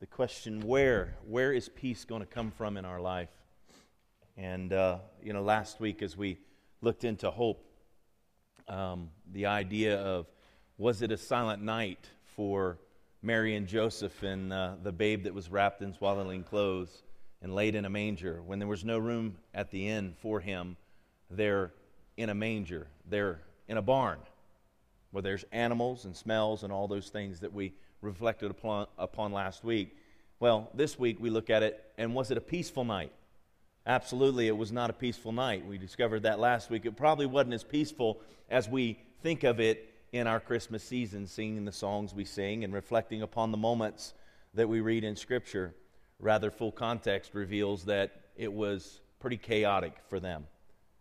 the question where? Where is peace going to come from in our life? And, uh, you know, last week as we looked into hope, um, the idea of was it a silent night for Mary and Joseph and uh, the babe that was wrapped in swaddling clothes and laid in a manger when there was no room at the inn for him? They're in a manger, they're in a barn where there's animals and smells and all those things that we reflected upon, upon last week. Well, this week we look at it, and was it a peaceful night? Absolutely, it was not a peaceful night. We discovered that last week. It probably wasn't as peaceful as we think of it in our Christmas season, singing the songs we sing and reflecting upon the moments that we read in Scripture. Rather, full context reveals that it was pretty chaotic for them,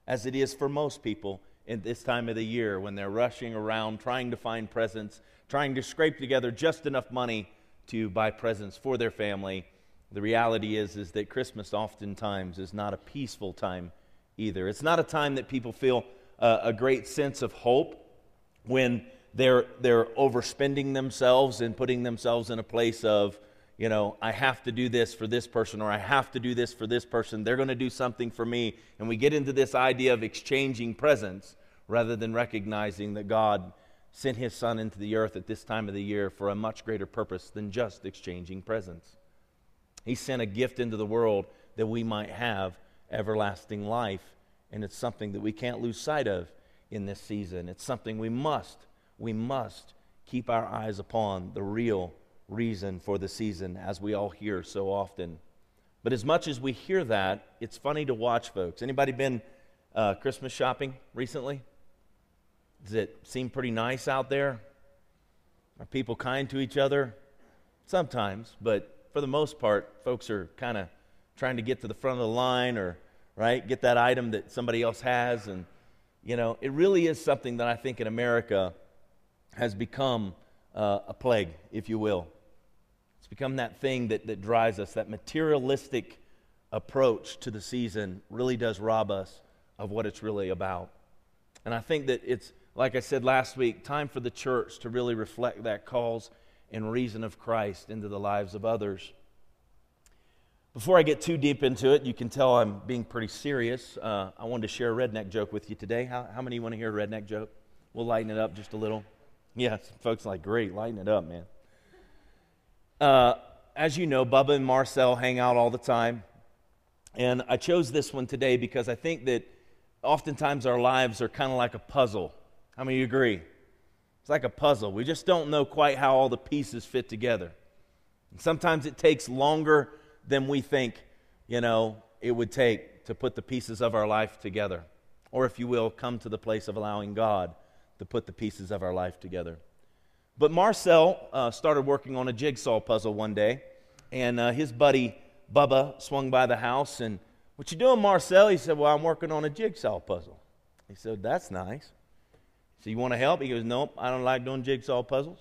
as it is for most people in this time of the year when they're rushing around trying to find presents, trying to scrape together just enough money to buy presents for their family. The reality is is that Christmas oftentimes is not a peaceful time either. It's not a time that people feel uh, a great sense of hope when they're they're overspending themselves and putting themselves in a place of you know, I have to do this for this person or I have to do this for this person. They're going to do something for me. And we get into this idea of exchanging presents rather than recognizing that God sent his son into the earth at this time of the year for a much greater purpose than just exchanging presents. He sent a gift into the world that we might have everlasting life, and it's something that we can't lose sight of in this season. It's something we must, we must keep our eyes upon the real reason for the season, as we all hear so often. But as much as we hear that, it's funny to watch folks. Anybody been uh, Christmas shopping recently? Does it seem pretty nice out there? Are people kind to each other? Sometimes, but for the most part, folks are kind of trying to get to the front of the line or, right, get that item that somebody else has. And, you know, it really is something that I think in America has become uh, a plague, if you will. It's become that thing that, that drives us, that materialistic approach to the season really does rob us of what it's really about. And I think that it's like I said last week, time for the church to really reflect that cause and reason of Christ into the lives of others. Before I get too deep into it, you can tell I'm being pretty serious. Uh, I wanted to share a redneck joke with you today. How, how many want to hear a redneck joke? We'll lighten it up just a little. Yeah, folks like, great, lighten it up, man. Uh, as you know, Bubba and Marcel hang out all the time. And I chose this one today because I think that oftentimes our lives are kind of like a puzzle. How many agree? It's like a puzzle. We just don't know quite how all the pieces fit together. And sometimes it takes longer than we think, you know, it would take to put the pieces of our life together. Or, if you will, come to the place of allowing God to put the pieces of our life together. But Marcel uh, started working on a jigsaw puzzle one day, and uh, his buddy Bubba swung by the house and, What you doing, Marcel? He said, Well, I'm working on a jigsaw puzzle. He said, That's nice. So you want to help? He goes, Nope, I don't like doing jigsaw puzzles.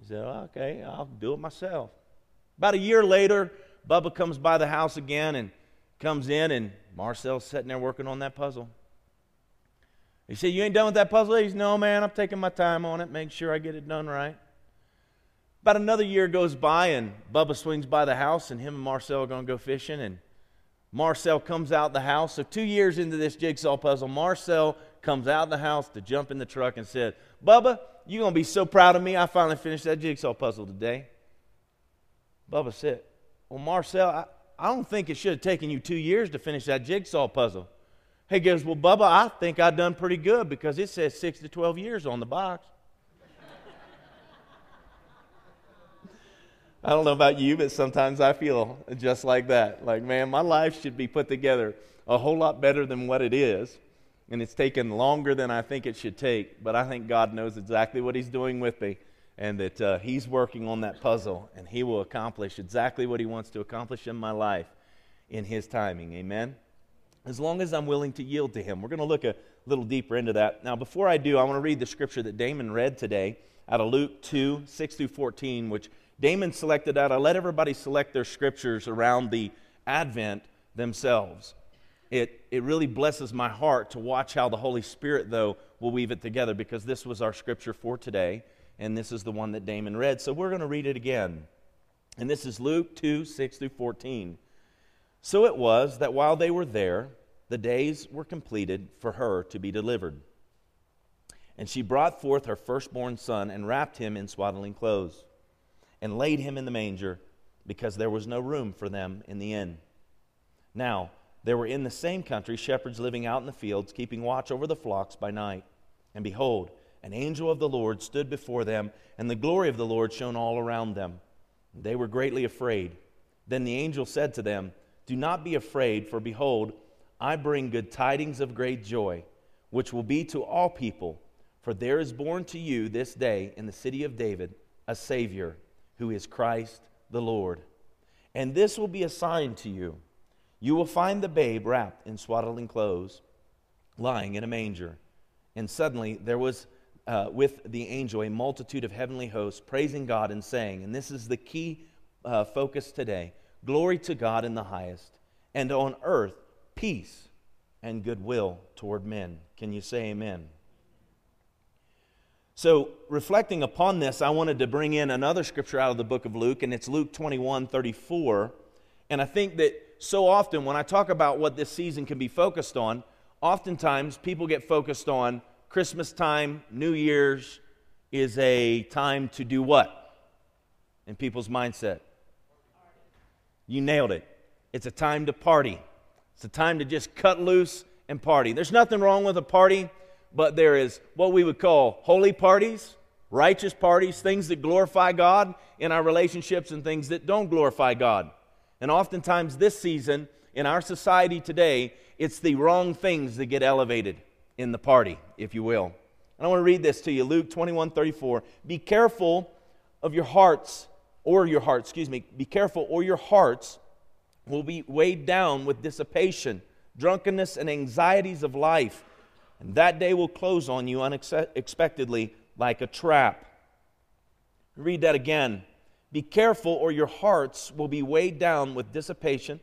He said, oh, Okay, I'll do it myself. About a year later, Bubba comes by the house again and comes in, and Marcel's sitting there working on that puzzle. He said, You ain't done with that puzzle? He said, No, man, I'm taking my time on it, make sure I get it done right. About another year goes by, and Bubba swings by the house, and him and Marcel are going to go fishing, and Marcel comes out the house. So, two years into this jigsaw puzzle, Marcel comes out of the house to jump in the truck and said, Bubba, you're going to be so proud of me. I finally finished that jigsaw puzzle today. Bubba said, Well, Marcel, I, I don't think it should have taken you two years to finish that jigsaw puzzle. He goes, Well, Bubba, I think I've done pretty good because it says six to 12 years on the box. I don't know about you, but sometimes I feel just like that. Like, man, my life should be put together a whole lot better than what it is and it's taken longer than I think it should take, but I think God knows exactly what He's doing with me and that uh, He's working on that puzzle and He will accomplish exactly what He wants to accomplish in my life in His timing. Amen? As long as I'm willing to yield to Him. We're going to look a little deeper into that. Now, before I do, I want to read the scripture that Damon read today out of Luke 2 6 through 14, which Damon selected out. I let everybody select their scriptures around the Advent themselves it, it really blesses my heart to watch how the Holy Spirit, though, will weave it together because this was our scripture for today, and this is the one that Damon read. So we're going to read it again. And this is Luke 2 6 through 14. So it was that while they were there, the days were completed for her to be delivered. And she brought forth her firstborn son and wrapped him in swaddling clothes and laid him in the manger because there was no room for them in the inn. Now, there were in the same country shepherds living out in the fields, keeping watch over the flocks by night. And behold, an angel of the Lord stood before them, and the glory of the Lord shone all around them. They were greatly afraid. Then the angel said to them, Do not be afraid, for behold, I bring good tidings of great joy, which will be to all people. For there is born to you this day in the city of David a Savior, who is Christ the Lord. And this will be a sign to you. You will find the babe wrapped in swaddling clothes, lying in a manger. And suddenly there was uh, with the angel a multitude of heavenly hosts praising God and saying, and this is the key uh, focus today Glory to God in the highest, and on earth peace and goodwill toward men. Can you say amen? So, reflecting upon this, I wanted to bring in another scripture out of the book of Luke, and it's Luke 21 34. And I think that so often when I talk about what this season can be focused on, oftentimes people get focused on Christmas time, New Year's is a time to do what? In people's mindset. You nailed it. It's a time to party. It's a time to just cut loose and party. There's nothing wrong with a party, but there is what we would call holy parties, righteous parties, things that glorify God in our relationships and things that don't glorify God. And oftentimes, this season, in our society today, it's the wrong things that get elevated in the party, if you will. And I want to read this to you Luke 21 34. Be careful of your hearts, or your hearts, excuse me, be careful, or your hearts will be weighed down with dissipation, drunkenness, and anxieties of life. And that day will close on you unexpectedly like a trap. Read that again. Be careful, or your hearts will be weighed down with dissipation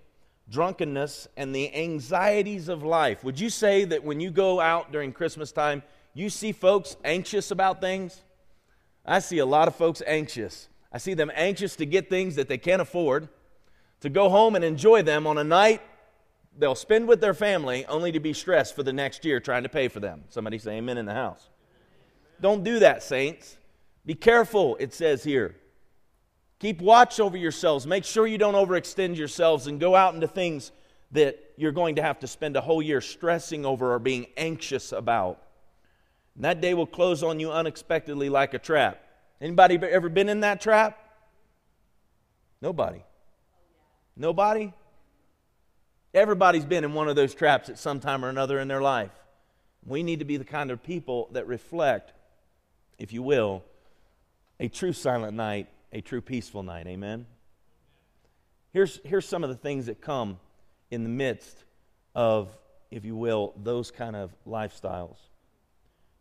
drunkenness, and the anxieties of life. Would you say that when you go out during Christmas time, you see folks anxious about things? I see a lot of folks anxious. I see them anxious to get things that they can't afford, to go home and enjoy them on a night they'll spend with their family only to be stressed for the next year trying to pay for them. Somebody say amen in the house. Don't do that, saints. Be careful, it says here. Keep watch over yourselves. Make sure you don't overextend yourselves and go out into things that you're going to have to spend a whole year stressing over or being anxious about. And that day will close on you unexpectedly like a trap. Anybody ever been in that trap? Nobody. Nobody? Everybody's been in one of those traps at some time or another in their life. We need to be the kind of people that reflect, if you will, a true silent night a true peaceful night. Amen? Here's, here's some of the things that come in the midst of, if you will, those kind of lifestyles.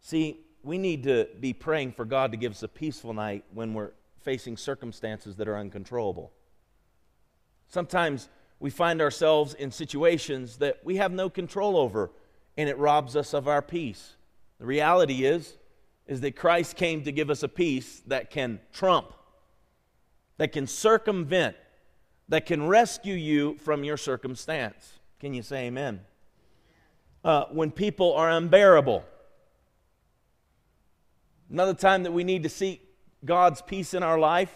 See, we need to be praying for God to give us a peaceful night when we're facing circumstances that are uncontrollable. Sometimes we find ourselves in situations that we have no control over, and it robs us of our peace. The reality is, is that Christ came to give us a peace that can trump that can circumvent, that can rescue you from your circumstance. Can you say amen? Uh, when people are unbearable. Another time that we need to seek God's peace in our life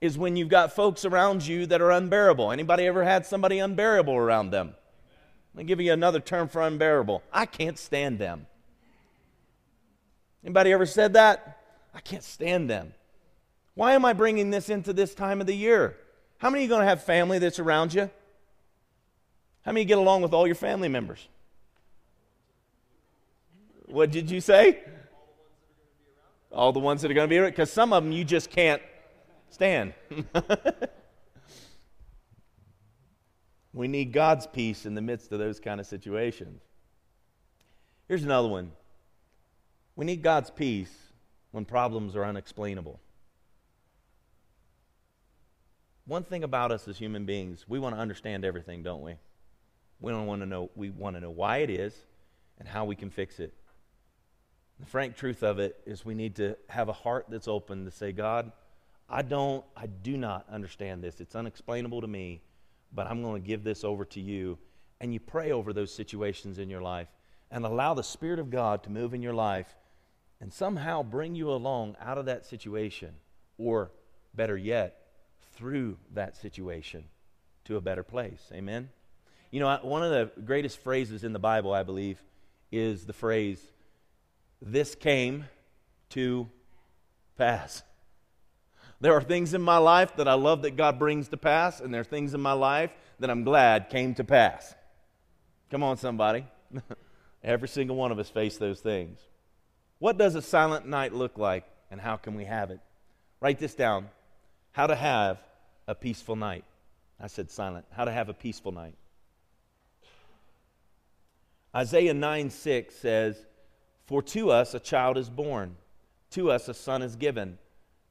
is when you've got folks around you that are unbearable. Anybody ever had somebody unbearable around them? Let me give you another term for unbearable. I can't stand them. Anybody ever said that? I can't stand them. Why am I bringing this into this time of the year? How many are going to have family that's around you? How many get along with all your family members? What did you say? All the ones that are going to be around. Because some of them you just can't stand. we need God's peace in the midst of those kind of situations. Here's another one. We need God's peace when problems are unexplainable. One thing about us as human beings, we want to understand everything, don't we? We don't want to know we want to know why it is and how we can fix it. The frank truth of it is we need to have a heart that's open to say, God, I don't, I do not understand this. It's unexplainable to me, but I'm going to give this over to you. And you pray over those situations in your life and allow the Spirit of God to move in your life and somehow bring you along out of that situation, or better yet, through that situation to a better place. Amen? You know, one of the greatest phrases in the Bible, I believe, is the phrase, This came to pass. There are things in my life that I love that God brings to pass, and there are things in my life that I'm glad came to pass. Come on, somebody. Every single one of us face those things. What does a silent night look like, and how can we have it? Write this down. How to have a peaceful night. I said silent. How to have a peaceful night. Isaiah 9 6 says, For to us a child is born, to us a son is given,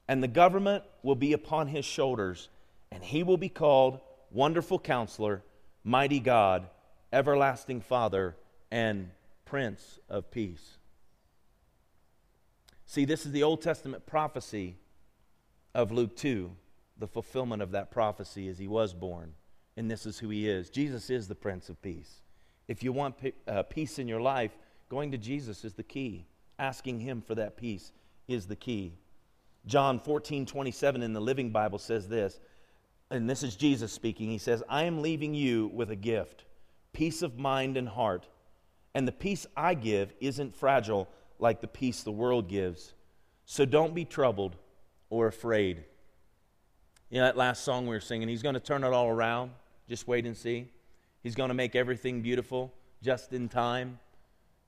and the government will be upon his shoulders, and he will be called Wonderful Counselor, Mighty God, Everlasting Father, and Prince of Peace. See, this is the Old Testament prophecy of Luke 2, the fulfillment of that prophecy as he was born. And this is who he is. Jesus is the Prince of Peace. If you want uh, peace in your life, going to Jesus is the key. Asking him for that peace is the key. John 14, 27 in the Living Bible says this, and this is Jesus speaking. He says, I am leaving you with a gift, peace of mind and heart. And the peace I give isn't fragile like the peace the world gives. So don't be troubled or afraid. You know, that last song we were singing, He's going to turn it all around. Just wait and see. He's going to make everything beautiful just in time.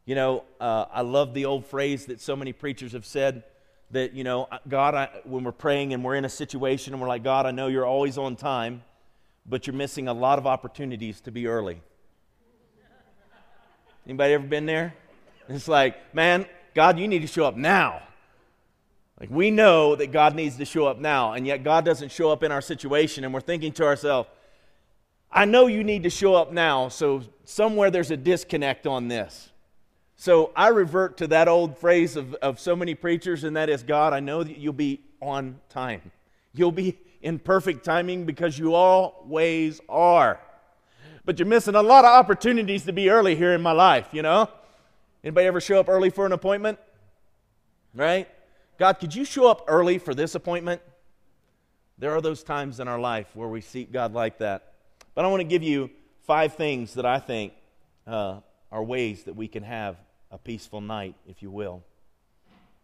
You know, uh, I love the old phrase that so many preachers have said that, you know, God, I, when we're praying and we're in a situation and we're like, God, I know you're always on time, but you're missing a lot of opportunities to be early. Anybody ever been there? It's like, man, God, you need to show up now. Like we know that God needs to show up now, and yet God doesn't show up in our situation, and we're thinking to ourselves, I know you need to show up now, so somewhere there's a disconnect on this. So I revert to that old phrase of, of so many preachers, and that is God, I know that you'll be on time. You'll be in perfect timing because you always are. But you're missing a lot of opportunities to be early here in my life, you know? Anybody ever show up early for an appointment? Right? God, could you show up early for this appointment? There are those times in our life where we seek God like that. But I want to give you five things that I think uh, are ways that we can have a peaceful night, if you will.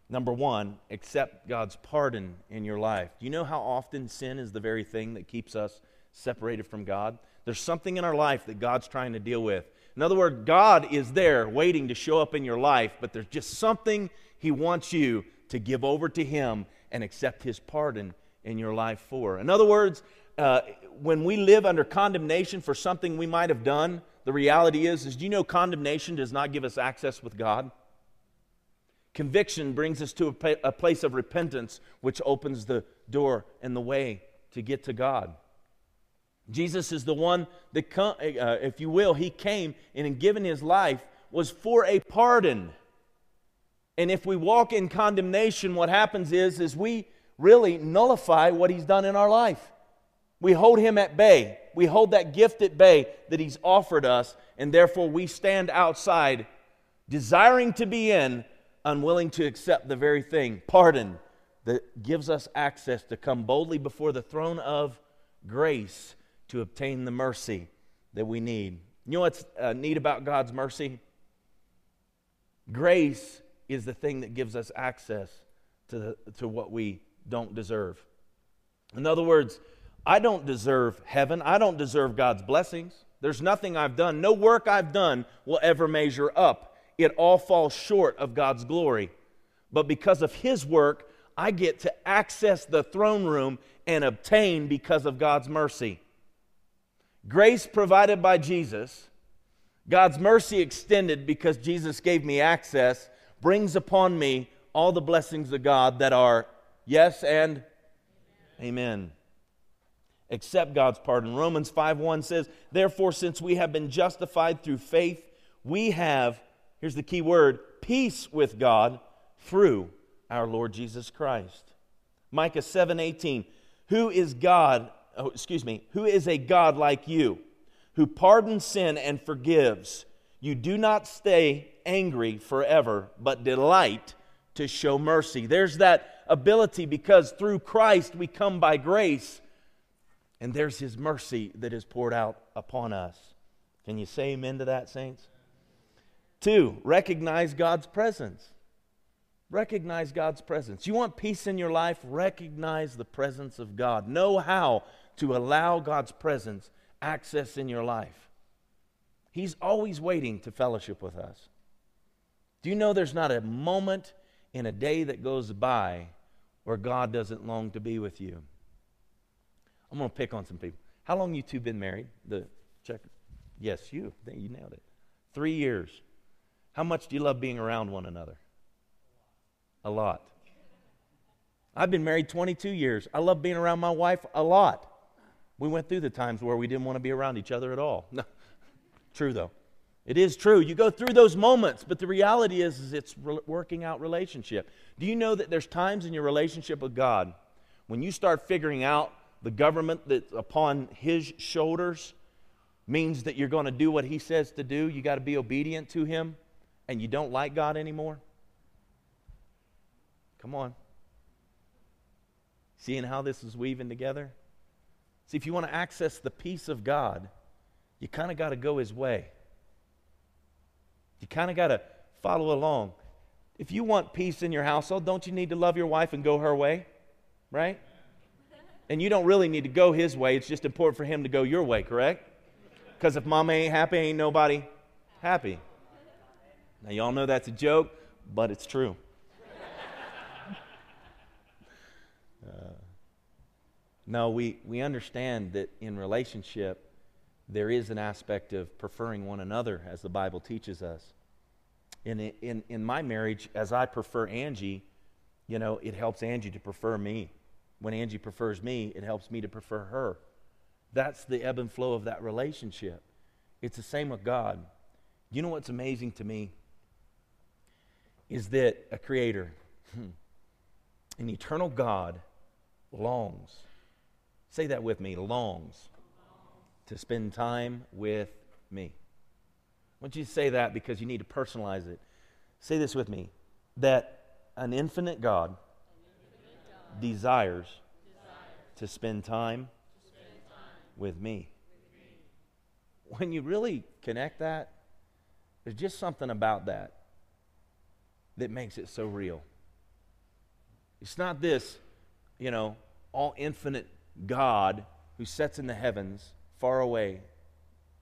Number one, accept God's pardon in your life. Do you know how often sin is the very thing that keeps us separated from God? There's something in our life that God's trying to deal with. In other words, God is there waiting to show up in your life, but there's just something He wants you to give over to Him and accept His pardon in your life for. In other words, uh, when we live under condemnation for something we might have done, the reality is, is do you know condemnation does not give us access with God? Conviction brings us to a, a place of repentance, which opens the door and the way to get to God. Jesus is the one that, uh, if you will, he came and in giving his life was for a pardon. And if we walk in condemnation, what happens is, is we really nullify what he's done in our life. We hold him at bay. We hold that gift at bay that he's offered us, and therefore we stand outside, desiring to be in, unwilling to accept the very thing, pardon, that gives us access to come boldly before the throne of grace to obtain the mercy that we need. You know what's uh, neat about God's mercy? Grace is the thing that gives us access to, the, to what we don't deserve. In other words, I don't deserve heaven. I don't deserve God's blessings. There's nothing I've done. No work I've done will ever measure up. It all falls short of God's glory. But because of His work, I get to access the throne room and obtain because of God's mercy. Grace provided by Jesus, God's mercy extended because Jesus gave me access, brings upon me all the blessings of God that are yes and amen. accept God's pardon. Romans 5:1 says, "Therefore since we have been justified through faith, we have here's the key word, peace with God through our Lord Jesus Christ." Micah 7:18. Who is God? Oh, excuse me. Who is a God like you, who pardons sin and forgives? You do not stay angry forever, but delight to show mercy. There's that ability because through Christ we come by grace, and there's His mercy that is poured out upon us. Can you say amen to that, saints? Two, recognize God's presence. Recognize God's presence. You want peace in your life? Recognize the presence of God. Know how to allow God's presence access in your life. He's always waiting to fellowship with us. Do you know there's not a moment in a day that goes by where God doesn't long to be with you? I'm going to pick on some people. How long you two been married? The check. Yes, you. You nailed it. Three years. How much do you love being around one another? A lot. I've been married 22 years. I love being around my wife a lot. We went through the times where we didn't want to be around each other at all. No. True, though. It is true. You go through those moments, but the reality is, is it's re- working out relationship. Do you know that there's times in your relationship with God when you start figuring out the government that's upon His shoulders means that you're going to do what He says to do? You got to be obedient to Him, and you don't like God anymore? Come on. Seeing how this is weaving together? See, if you want to access the peace of God, you kind of got to go His way. You kind of got to follow along. If you want peace in your household, don't you need to love your wife and go her way? Right? And you don't really need to go his way. It's just important for him to go your way, correct? Because if mama ain't happy, ain't nobody happy. Now, y'all know that's a joke, but it's true. uh, no, we, we understand that in relationship, there is an aspect of preferring one another, as the Bible teaches us. In, in, in my marriage, as I prefer Angie, you know, it helps Angie to prefer me. When Angie prefers me, it helps me to prefer her. That's the ebb and flow of that relationship. It's the same with God. You know what's amazing to me? Is that a creator, hmm, an eternal God, longs. Say that with me longs to spend time with me. Want you to say that because you need to personalize it. Say this with me that an infinite God, an infinite God desires, desires, to spend time, to spend time with, me. with me. When you really connect that, there's just something about that that makes it so real. It's not this, you know, all infinite God who sits in the heavens far away.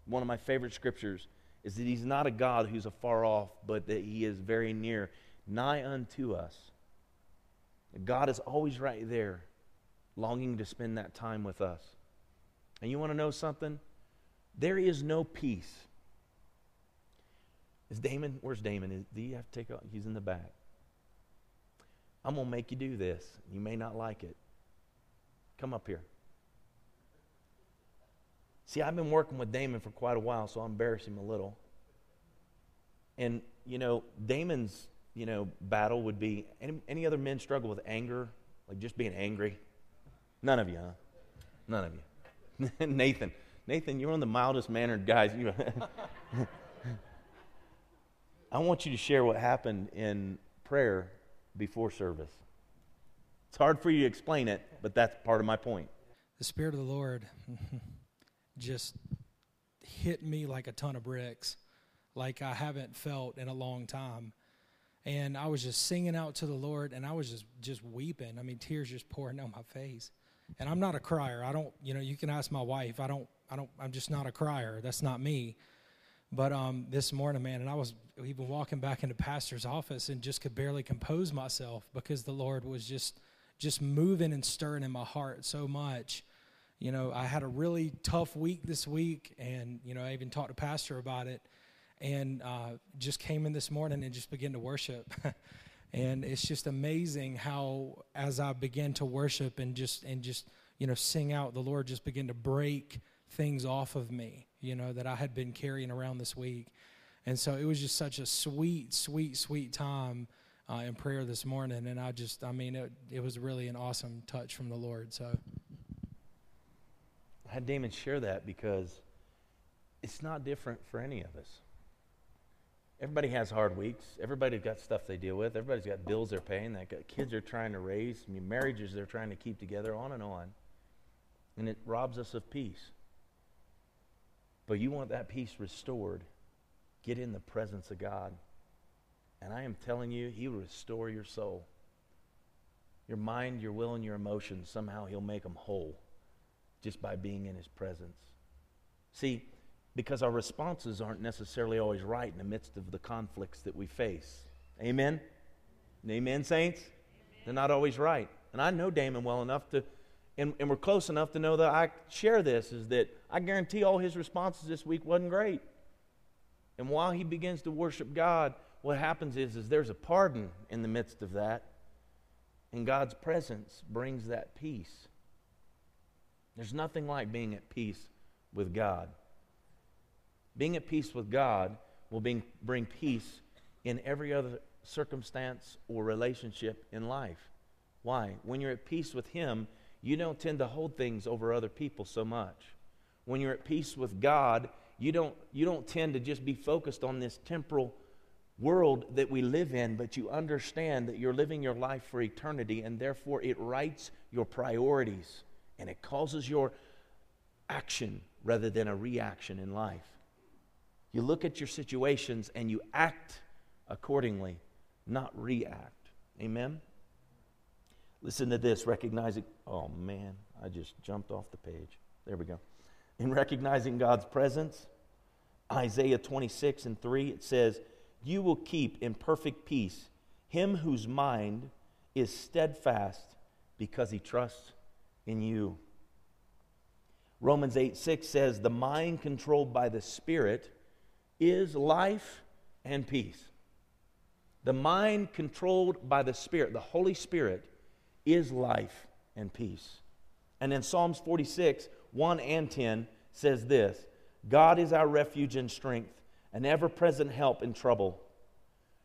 One of my favorite scriptures is that he's not a God who's afar off, but that he is very near, nigh unto us. God is always right there, longing to spend that time with us. And you want to know something? There is no peace. Is Damon, where's Damon? do you have to take out? He's in the back. I'm going to make you do this. You may not like it. Come up here. See, I've been working with Damon for quite a while, so I embarrass him a little. And, you know, Damon's, you know, battle would be any, any other men struggle with anger, like just being angry? None of you, huh? None of you. Nathan. Nathan, you're one of the mildest mannered guys. I want you to share what happened in prayer before service. It's hard for you to explain it, but that's part of my point. The Spirit of the Lord just hit me like a ton of bricks, like I haven't felt in a long time. And I was just singing out to the Lord, and I was just just weeping. I mean, tears just pouring down my face. And I'm not a crier. I don't, you know, you can ask my wife. I don't, I don't, I'm just not a crier. That's not me. But um, this morning, man, and I was even walking back into pastor's office and just could barely compose myself because the Lord was just just moving and stirring in my heart so much you know, I had a really tough week this week, and you know, I even talked to Pastor about it, and uh, just came in this morning and just began to worship. and it's just amazing how, as I began to worship and just and just you know sing out, the Lord just began to break things off of me, you know, that I had been carrying around this week. And so it was just such a sweet, sweet, sweet time uh, in prayer this morning, and I just, I mean, it, it was really an awesome touch from the Lord. So I had Damon share that because it's not different for any of us. Everybody has hard weeks. Everybody's got stuff they deal with. Everybody's got bills they're paying. They got kids they're trying to raise. I mean, marriages they're trying to keep together. On and on, and it robs us of peace. But you want that peace restored, get in the presence of God. And I am telling you, He will restore your soul. Your mind, your will, and your emotions, somehow He'll make them whole just by being in His presence. See, because our responses aren't necessarily always right in the midst of the conflicts that we face. Amen? Amen, saints? They're not always right. And I know Damon well enough to, and, and we're close enough to know that I share this, is that I guarantee all his responses this week wasn't great. And while he begins to worship God, what happens is, is there's a pardon in the midst of that. And God's presence brings that peace. There's nothing like being at peace with God. Being at peace with God will bring, bring peace in every other circumstance or relationship in life. Why? When you're at peace with Him, you don't tend to hold things over other people so much. When you're at peace with God, you don't, you don't tend to just be focused on this temporal world that we live in, but you understand that you're living your life for eternity, and therefore it writes your priorities and it causes your action rather than a reaction in life. You look at your situations and you act accordingly, not react. Amen? Listen to this, recognizing, oh man, I just jumped off the page. There we go. In recognizing God's presence, Isaiah 26 and 3, it says, You will keep in perfect peace him whose mind is steadfast because he trusts in you. Romans 8 6 says, The mind controlled by the Spirit is life and peace. The mind controlled by the Spirit, the Holy Spirit, is life and peace. And in Psalms 46, 1 and 10 says this God is our refuge and strength, an ever present help in trouble.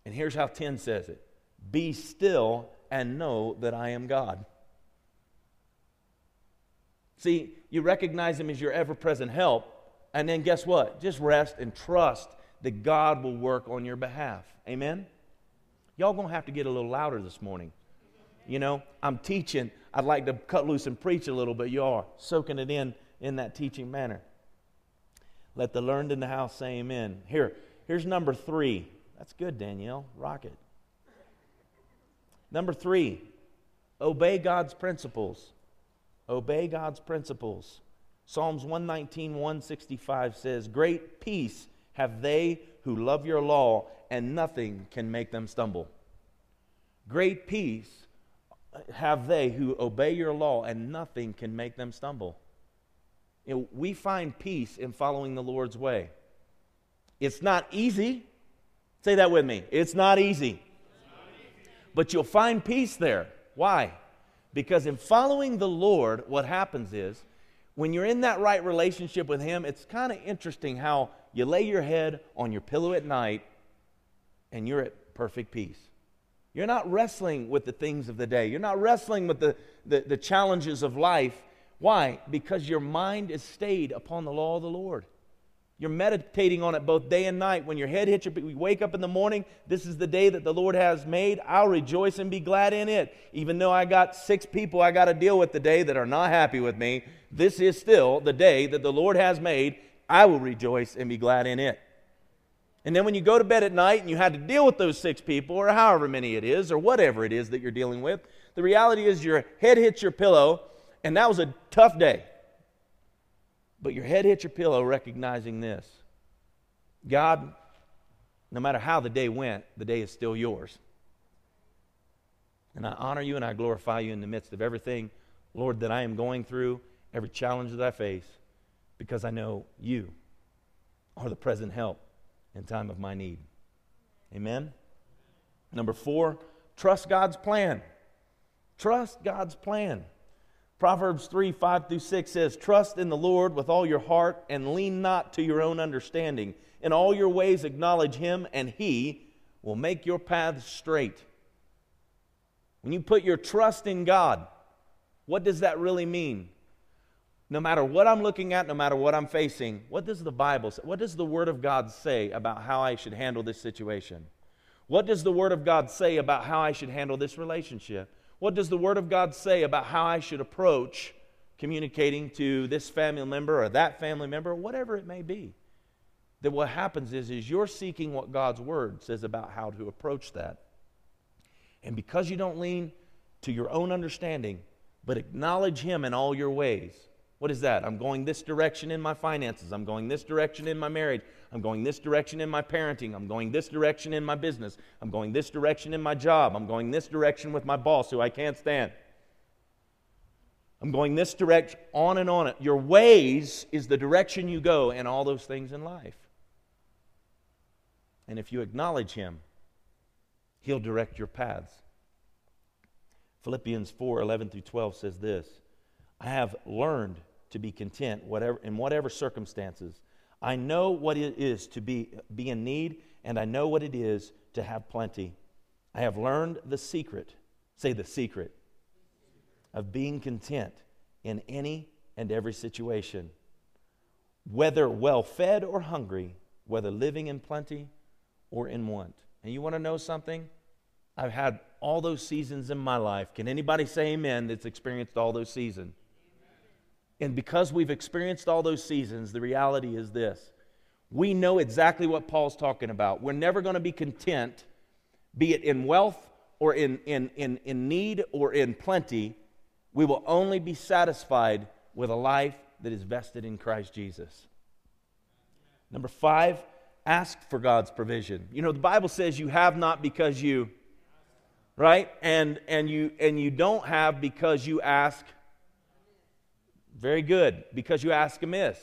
And here's how 10 says it Be still and know that I am God. See, you recognize Him as your ever present help, and then guess what? Just rest and trust that God will work on your behalf. Amen? Y'all gonna have to get a little louder this morning. You know, I'm teaching. I'd like to cut loose and preach a little, but you are soaking it in in that teaching manner. Let the learned in the house say amen. Here, here's number three. That's good, Danielle. Rock it. Number three, obey God's principles. Obey God's principles. Psalms 119, 165 says, Great peace have they who love your law, and nothing can make them stumble. Great peace have they who obey your law, and nothing can make them stumble. You know, we find peace in following the Lord's way. It's not easy. Say that with me. It's not easy. But you'll find peace there. Why? Because in following the Lord, what happens is when you're in that right relationship with Him, it's kind of interesting how you lay your head on your pillow at night and you're at perfect peace. You're not wrestling with the things of the day, you're not wrestling with the, the, the challenges of life. Why? Because your mind is stayed upon the law of the Lord. You're meditating on it both day and night. When your head hits your, you wake up in the morning, this is the day that the Lord has made. I'll rejoice and be glad in it. Even though I got six people I got to deal with today that are not happy with me, this is still the day that the Lord has made. I will rejoice and be glad in it. And then when you go to bed at night and you had to deal with those six people, or however many it is, or whatever it is that you're dealing with, the reality is your head hits your pillow, and that was a tough day. But your head hits your pillow recognizing this God, no matter how the day went, the day is still yours. And I honor you and I glorify you in the midst of everything, Lord, that I am going through, every challenge that I face, because I know you are the present help in time of my need. Amen? Number four, trust God's plan. Trust God's plan. Proverbs 3 5 through 6 says, Trust in the Lord with all your heart and lean not to your own understanding. In all your ways acknowledge him, and he will make your paths straight. When you put your trust in God, what does that really mean? No matter what I'm looking at, no matter what I'm facing, what does the Bible say? What does the Word of God say about how I should handle this situation? What does the Word of God say about how I should handle this relationship? What does the Word of God say about how I should approach communicating to this family member or that family member, or whatever it may be? That what happens is, is you're seeking what God's Word says about how to approach that. And because you don't lean to your own understanding, but acknowledge Him in all your ways, what is that? I'm going this direction in my finances. I'm going this direction in my marriage. I'm going this direction in my parenting. I'm going this direction in my business. I'm going this direction in my job. I'm going this direction with my boss who I can't stand. I'm going this direction, on and on. Your ways is the direction you go in all those things in life. And if you acknowledge Him, He'll direct your paths. Philippians 4 11 through 12 says this I have learned to be content whatever, in whatever circumstances. I know what it is to be, be in need, and I know what it is to have plenty. I have learned the secret, say the secret, of being content in any and every situation, whether well fed or hungry, whether living in plenty or in want. And you want to know something? I've had all those seasons in my life. Can anybody say amen that's experienced all those seasons? And because we've experienced all those seasons, the reality is this we know exactly what Paul's talking about. We're never going to be content, be it in wealth or in, in, in, in need or in plenty. We will only be satisfied with a life that is vested in Christ Jesus. Number five, ask for God's provision. You know, the Bible says you have not because you, right? And, and, you, and you don't have because you ask very good, because you ask amiss.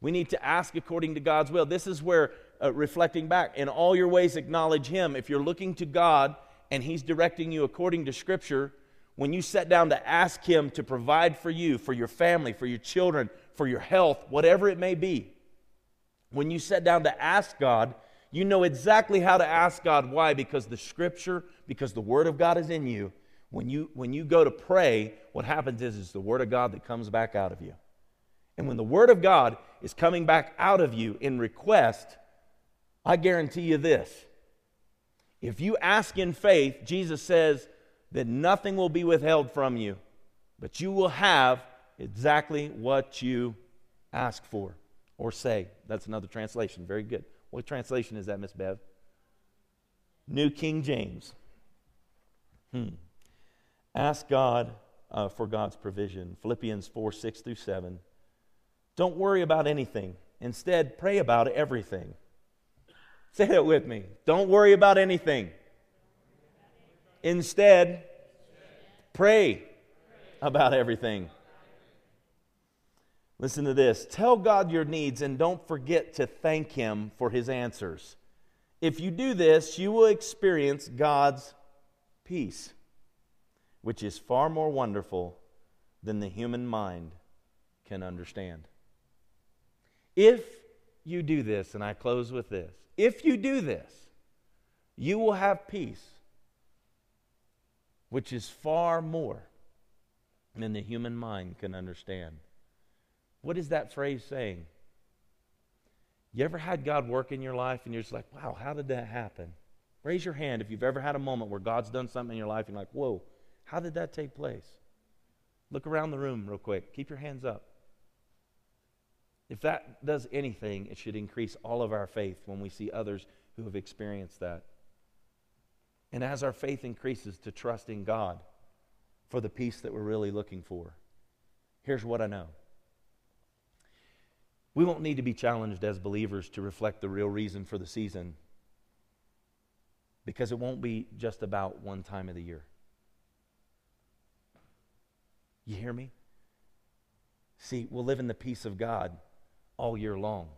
We need to ask according to God's will. This is where, uh, reflecting back, in all your ways acknowledge Him. If you're looking to God and He's directing you according to Scripture, when you sit down to ask Him to provide for you, for your family, for your children, for your health, whatever it may be, when you sit down to ask God, you know exactly how to ask God. Why? Because the Scripture, because the Word of God is in you, when you, when you go to pray, what happens is it's the Word of God that comes back out of you. And when the Word of God is coming back out of you in request, I guarantee you this. If you ask in faith, Jesus says that nothing will be withheld from you, but you will have exactly what you ask for or say. That's another translation. Very good. What translation is that, Miss Bev? New King James. Hmm. Ask God uh, for God's provision. Philippians 4 6 through 7. Don't worry about anything. Instead, pray about everything. Say that with me. Don't worry about anything. Instead, pray about everything. Listen to this. Tell God your needs and don't forget to thank Him for His answers. If you do this, you will experience God's peace which is far more wonderful than the human mind can understand. If you do this, and I close with this if you do this, you will have peace, which is far more than the human mind can understand. What is that phrase saying? You ever had God work in your life and you're just like, wow, how did that happen? Raise your hand if you've ever had a moment where God's done something in your life and you're like, whoa, how did that take place? Look around the room real quick. Keep your hands up. If that does anything, it should increase all of our faith when we see others who have experienced that. And as our faith increases to trust in God for the peace that we're really looking for, here's what I know. We won't need to be challenged as believers to reflect the real reason for the season because it won't be just about one time of the year. You hear me? See, we'll live in the peace of God all year long.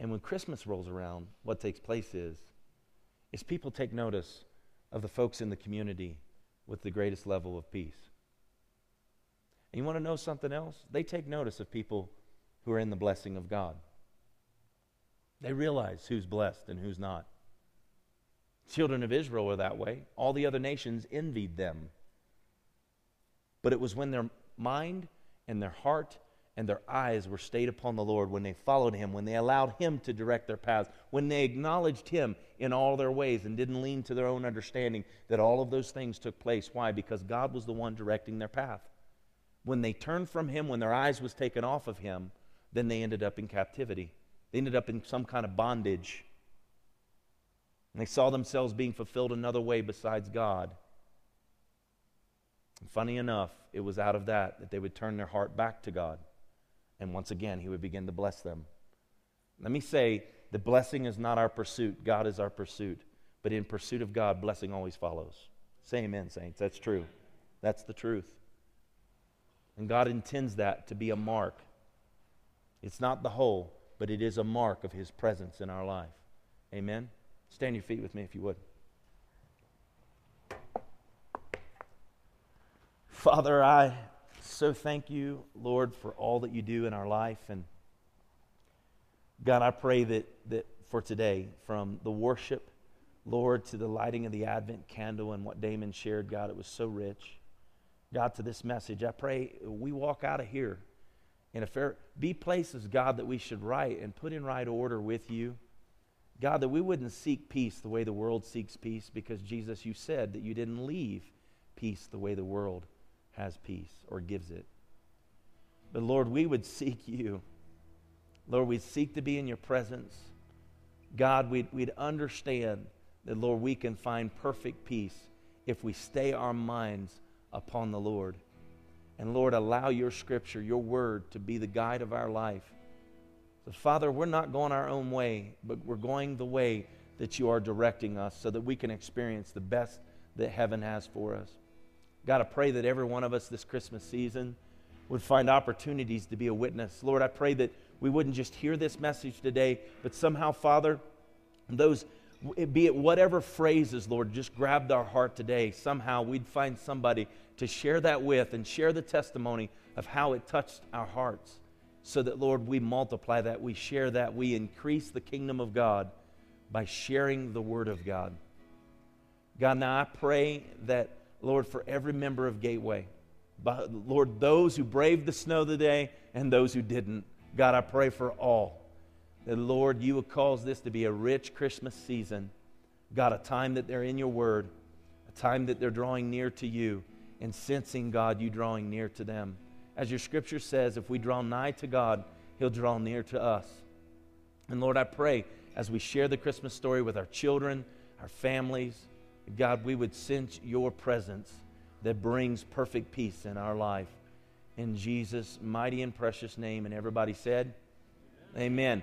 And when Christmas rolls around, what takes place is is people take notice of the folks in the community with the greatest level of peace. And you want to know something else? They take notice of people who are in the blessing of God. They realize who's blessed and who's not. Children of Israel were that way. All the other nations envied them. But it was when their mind and their heart and their eyes were stayed upon the Lord, when they followed Him, when they allowed Him to direct their paths, when they acknowledged Him in all their ways and didn't lean to their own understanding, that all of those things took place. Why? Because God was the one directing their path. When they turned from Him, when their eyes was taken off of Him, then they ended up in captivity. They ended up in some kind of bondage. And they saw themselves being fulfilled another way besides God. And funny enough, it was out of that that they would turn their heart back to God. And once again, He would begin to bless them. Let me say the blessing is not our pursuit, God is our pursuit. But in pursuit of God, blessing always follows. Say amen, saints. That's true. That's the truth. And God intends that to be a mark. It's not the whole, but it is a mark of His presence in our life. Amen? Stand your feet with me if you would. Father, I so thank you, Lord, for all that you do in our life. And God, I pray that, that for today, from the worship, Lord, to the lighting of the Advent candle and what Damon shared, God, it was so rich. God, to this message, I pray we walk out of here in a fair, be places, God, that we should write and put in right order with you. God, that we wouldn't seek peace the way the world seeks peace because, Jesus, you said that you didn't leave peace the way the world has peace or gives it. But Lord, we would seek you. Lord, we'd seek to be in your presence. God, we'd, we'd understand that, Lord, we can find perfect peace if we stay our minds upon the Lord. And Lord, allow your scripture, your word, to be the guide of our life. So, Father, we're not going our own way, but we're going the way that you are directing us so that we can experience the best that heaven has for us. God, I pray that every one of us this Christmas season would find opportunities to be a witness. Lord, I pray that we wouldn't just hear this message today, but somehow, Father, those, be it whatever phrases, Lord, just grabbed our heart today, somehow we'd find somebody to share that with and share the testimony of how it touched our hearts. So that, Lord, we multiply that, we share that, we increase the kingdom of God by sharing the word of God. God, now I pray that Lord, for every member of Gateway. Lord, those who braved the snow today and those who didn't. God, I pray for all. That, Lord, you would cause this to be a rich Christmas season. God, a time that they're in your word, a time that they're drawing near to you and sensing, God, you drawing near to them. As your scripture says, if we draw nigh to God, he'll draw near to us. And Lord, I pray as we share the Christmas story with our children, our families, God, we would sense your presence that brings perfect peace in our life. In Jesus' mighty and precious name. And everybody said, Amen. Amen.